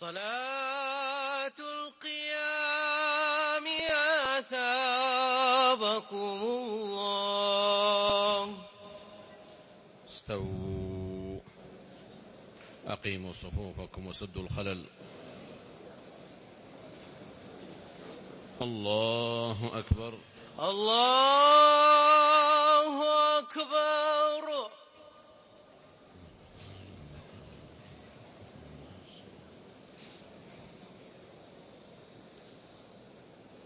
صلاة القيام أثابكم الله. استووا. أقيموا صفوفكم وسدوا الخلل. الله أكبر. الله أكبر.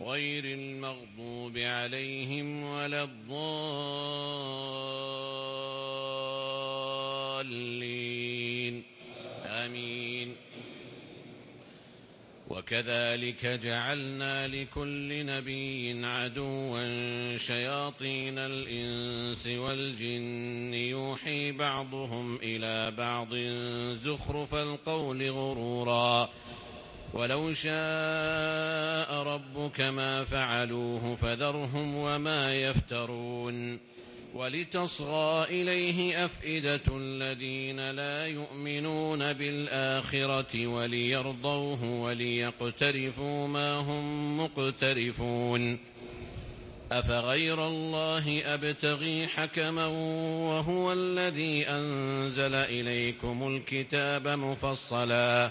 غير المغضوب عليهم ولا الضالين. آمين. وكذلك جعلنا لكل نبي عدوا. شياطين الإنس والجن يوحي بعضهم إلى بعض. زخرف القول غرورا. ولو شاء ربك ما فعلوه فذرهم وما يفترون ولتصغى إليه أفئدة الذين لا يؤمنون بالآخرة وليرضوه وليقترفوا ما هم مقترفون أفغير الله أبتغي حكما وهو الذي أنزل إليكم الكتاب مفصلا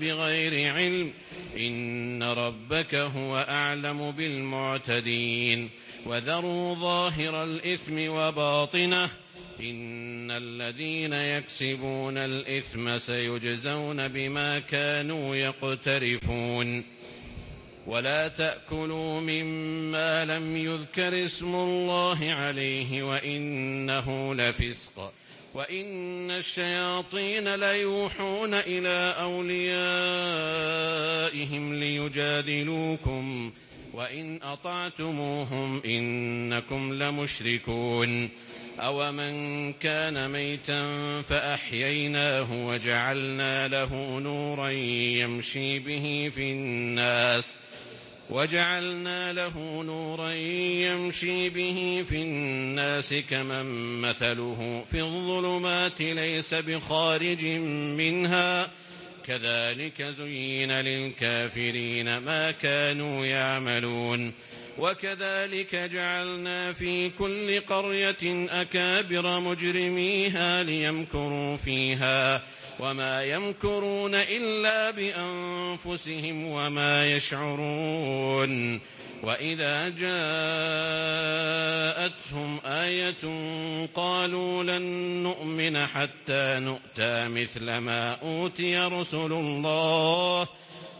بغير علم. إن ربك هو أعلم بالمعتدين. وذروا ظاهر الإثم وباطنه. إن الذين يكسبون الإثم سيجزون بما كانوا يقترفون. ولا تأكلوا مما لم يذكر اسم الله عليه وإنه لفسق. وإن الشياطين ليوحون إلى أوليائهم ليجادلوكم وإن أطعتموهم إنكم لمشركون أومن كان ميتا فأحييناه وجعلنا له نورا يمشي به في الناس ۖ وجعلنا له نورا يمشي به في الناس كمن مثله في الظلمات ليس بخارج منها. كذلك زين للكافرين ما كانوا يعملون. وكذلك جعلنا في كل قرية أكابر مجرميها ليمكروا فيها. وما يمكرون إلا بأنفسهم وما يشعرون وإذا جاءتهم آية قالوا لن نؤمن حتى نؤتى مثل ما أوتي رسل الله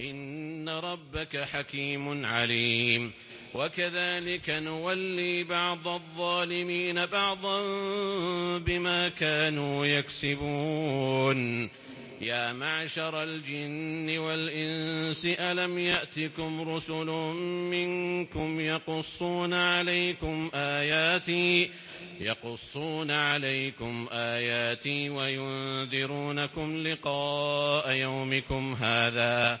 إن ربك حكيم عليم. وكذلك نولي بعض الظالمين بعضا بما كانوا يكسبون. يا معشر الجن والإنس ألم يأتكم رسل منكم يقصون عليكم آياتي يقصون عليكم آياتي وينذرونكم لقاء يومكم هذا.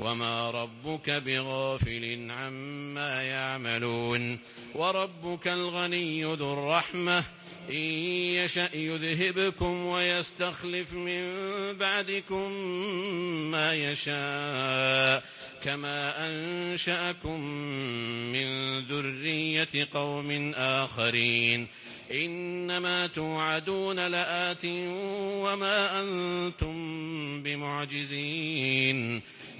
وما ربك بغافل عما يعملون وربك الغني ذو الرحمه إن يشأ يذهبكم ويستخلف من بعدكم ما يشاء كما أنشأكم من ذرية قوم آخرين إنما توعدون لآت وما أنتم بمعجزين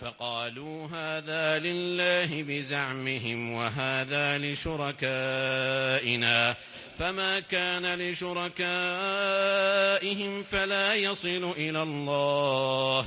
فقالوا هذا لله بزعمهم وهذا لشركائنا فما كان لشركائهم فلا يصل إلى الله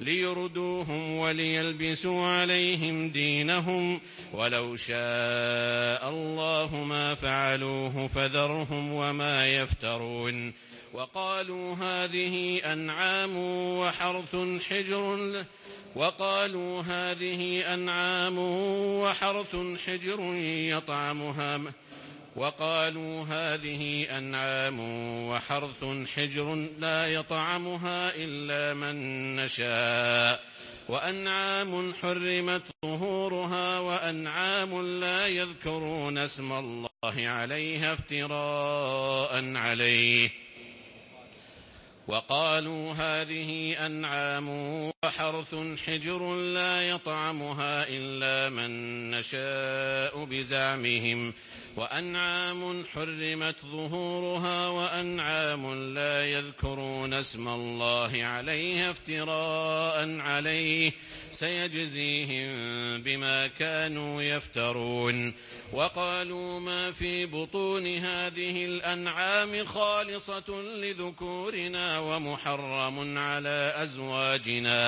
ليردوهم وليلبسوا عليهم دينهم ولو شاء الله ما فعلوه فذرهم وما يفترون. وقالوا هذه أنعام وحرث حجر وقالوا هذه أنعام وحرث حجر يطعمها وقالوا هذه أنعام وحرث حجر لا يطعمها إلا من نشاء. وأنعام حرمت ظهورها وأنعام لا يذكرون اسم الله عليها افتراء عليه. وقالوا هذه أنعام وحرث حجر لا يطعمها إلا من نشاء بزعمهم وأنعام حرمت ظهورها وأنعام لا يذكرون اسم الله عليها افتراء عليه سيجزيهم بما كانوا يفترون. وقالوا ما في بطون هذه الأنعام خالصة لذكورنا ومحرم على أزواجنا.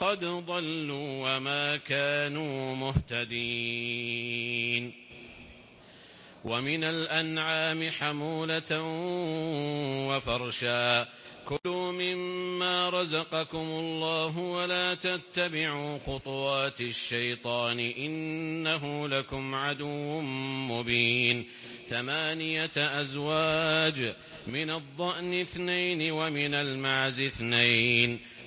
قد ضلوا وما كانوا مهتدين. ومن الأنعام حمولة وفرشا. كلوا مما رزقكم الله ولا تتبعوا خطوات الشيطان إنه لكم عدو مبين. ثمانية أزواج من الضأن اثنين ومن المعز اثنين.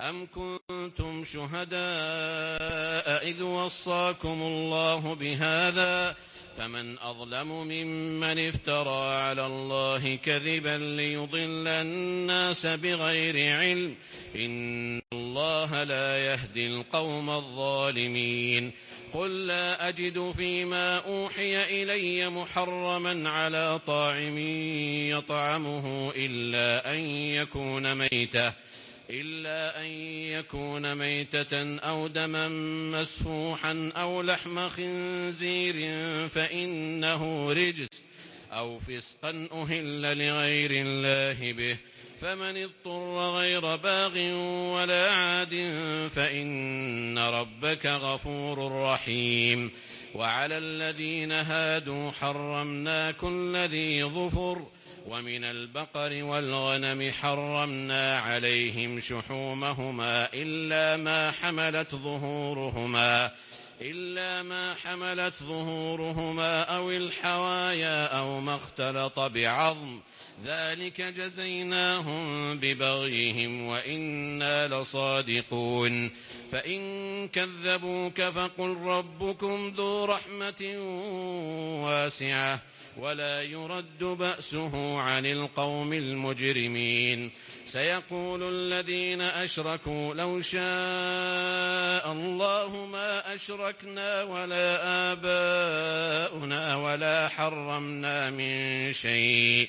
أم كنتم شهداء إذ وصاكم الله بهذا فمن أظلم ممن افترى على الله كذبا ليضل الناس بغير علم إن الله لا يهدي القوم الظالمين قل لا أجد فيما أوحي إلي محرما على طاعم يطعمه إلا أن يكون ميتة إلا أن يكون ميتة أو دما مسفوحا أو لحم خنزير فإنه رجس أو فسقا أهل لغير الله به فمن اضطر غير باغ ولا عاد فإن ربك غفور رحيم وعلى الذين هادوا حرمنا كل ذي ظفر ومن البقر والغنم حرمنا عليهم شحومهما إلا ما حملت ظهورهما إلا ما حملت ظهورهما أو الحوايا أو ما اختلط بعظم. ذلك جزيناهم ببغيهم وإنا لصادقون. فإن كذبوك فقل ربكم ذو رحمة واسعة. ولا يرد بأسه عن القوم المجرمين. سيقول الذين أشركوا لو شاء الله ما أشركنا ولا آباؤنا ولا حرمنا من شيء.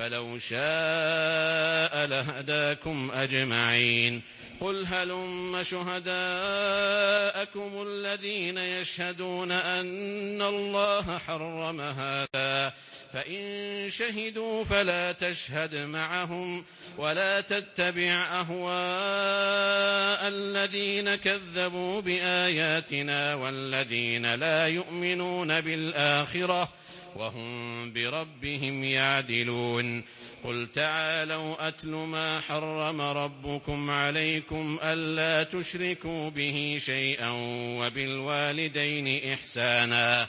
فلو شاء لهداكم أجمعين. قل هلم شهداءكم الذين يشهدون أن الله حرم هذا. فإن شهدوا فلا تشهد معهم ولا تتبع أهواء الذين كذبوا بآياتنا والذين لا يؤمنون بالآخرة. وهم بربهم يعدلون. قل تعالوا أتل ما حرم ربكم عليكم ألا تشركوا به شيئا وبالوالدين إحسانا.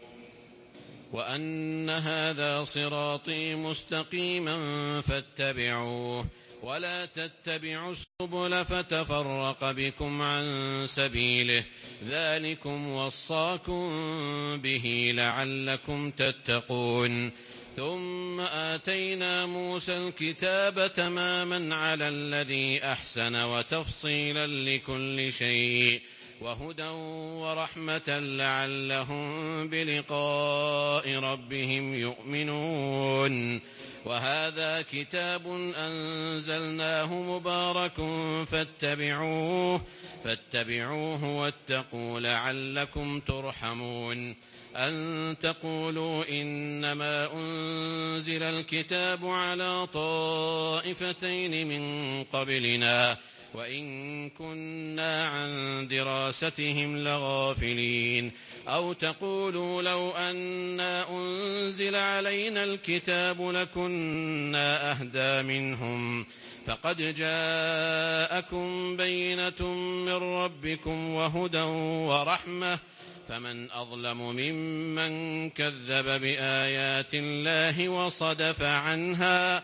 وأن هذا صراطي مستقيما فاتبعوه ولا تتبعوا السبل فتفرق بكم عن سبيله ذلكم وصاكم به لعلكم تتقون ثم آتينا موسى الكتاب تماما على الذي أحسن وتفصيلا لكل شيء وهدى ورحمة لعلهم بلقاء ربهم يؤمنون. وهذا كتاب أنزلناه مبارك فاتبعوه فاتبعوه واتقوا لعلكم ترحمون. أن تقولوا إنما أنزل الكتاب على طائفتين من قبلنا وإن كنا عن دراستهم لغافلين أو تقولوا لو أنا أنزل علينا الكتاب لكنا أهدى منهم فقد جاءكم بينة من ربكم وهدى ورحمة فمن أظلم ممن كذب بآيات الله وصدف عنها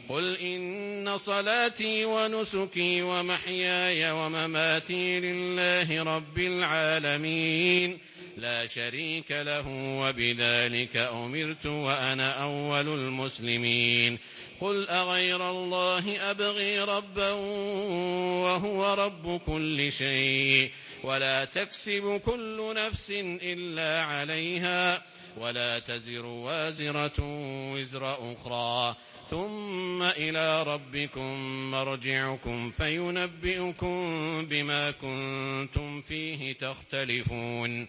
قل إن صلاتي ونسكي ومحياي ومماتي لله رب العالمين لا شريك له وبذلك أمرت وأنا أول المسلمين قل أغير الله أبغي ربا وهو رب كل شيء ولا تكسب كل نفس إلا عليها ولا تزر وازرة وزر أخرى ثم إلى ربكم مرجعكم فينبئكم بما كنتم فيه تختلفون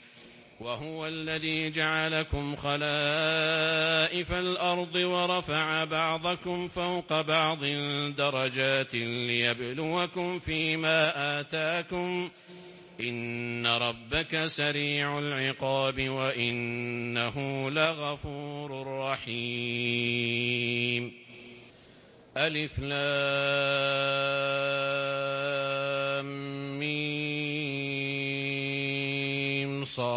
وهو الذي جعلكم خلائف الأرض ورفع بعضكم فوق بعض درجات ليبلوكم فيما آتاكم إن ربك سريع العقاب وإنه لغفور رحيم ألف لام ميم صاد.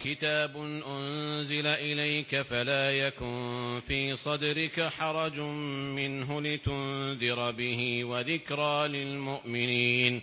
كتاب أنزل إليك فلا يكن في صدرك حرج منه لتنذر به وذكرى للمؤمنين.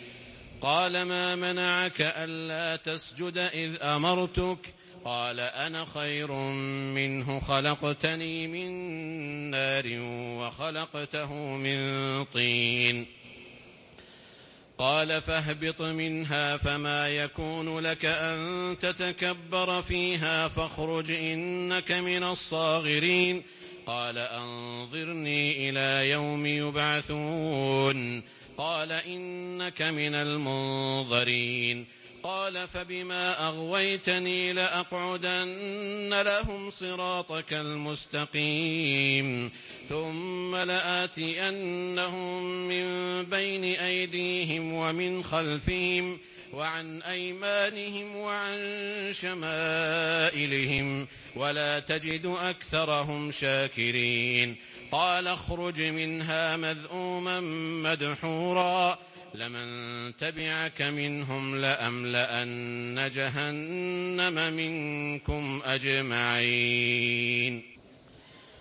قال ما منعك ألا تسجد إذ أمرتك؟ قال أنا خير منه خلقتني من نار وخلقته من طين. قال فاهبط منها فما يكون لك أن تتكبر فيها فاخرج إنك من الصاغرين. قال أنظرني إلى يوم يبعثون. قال إنك من المنظرين. قال فبما أغويتني لأقعدن لهم صراطك المستقيم ثم لآتينهم من بين أيديهم ومن خلفهم وعن أيمانهم وعن شمائلهم ولا تجد أكثرهم شاكرين قال اخرج منها مذءوما مدحورا لمن تبعك منهم لأملأن جهنم منكم أجمعين.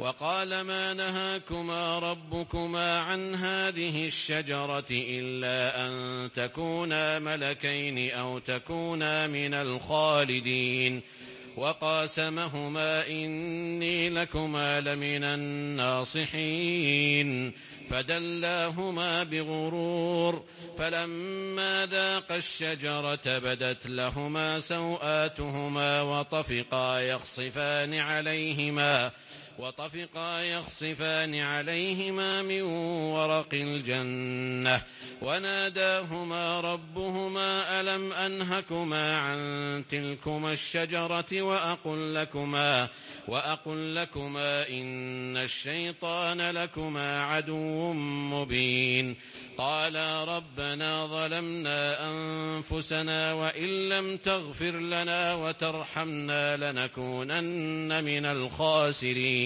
وقال ما نهاكما ربكما عن هذه الشجرة إلا أن تكونا ملكين أو تكونا من الخالدين. وقاسمهما إني لكما لمن الناصحين. فدلاهما بغرور. فلما ذاق الشجرة بدت لهما سوآتهما وطفقا يخصفان عليهما. وطفقا يخصفان عليهما من ورق الجنة. وناداهما ربهما ألم أنهكما عن تلكما الشجرة وأقل لكما وأقل لكما إن الشيطان لكما عدو مبين. قالا ربنا ظلمنا أنفسنا وإن لم تغفر لنا وترحمنا لنكونن من الخاسرين.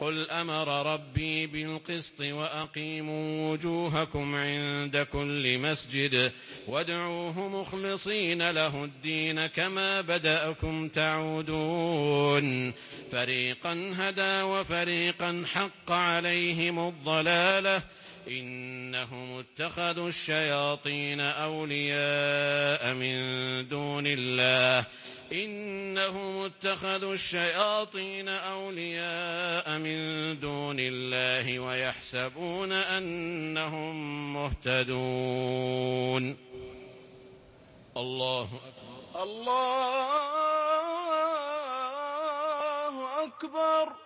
قل أمر ربي بالقسط وأقيموا وجوهكم عند كل مسجد وادعوه مخلصين له الدين كما بدأكم تعودون فريقا هدى وفريقا حق عليهم الضلالة إنهم اتخذوا الشياطين أولياء من دون الله إنهم اتخذوا الشياطين أولياء من دون الله ويحسبون أنهم مهتدون. الله أكبر. الله أكبر.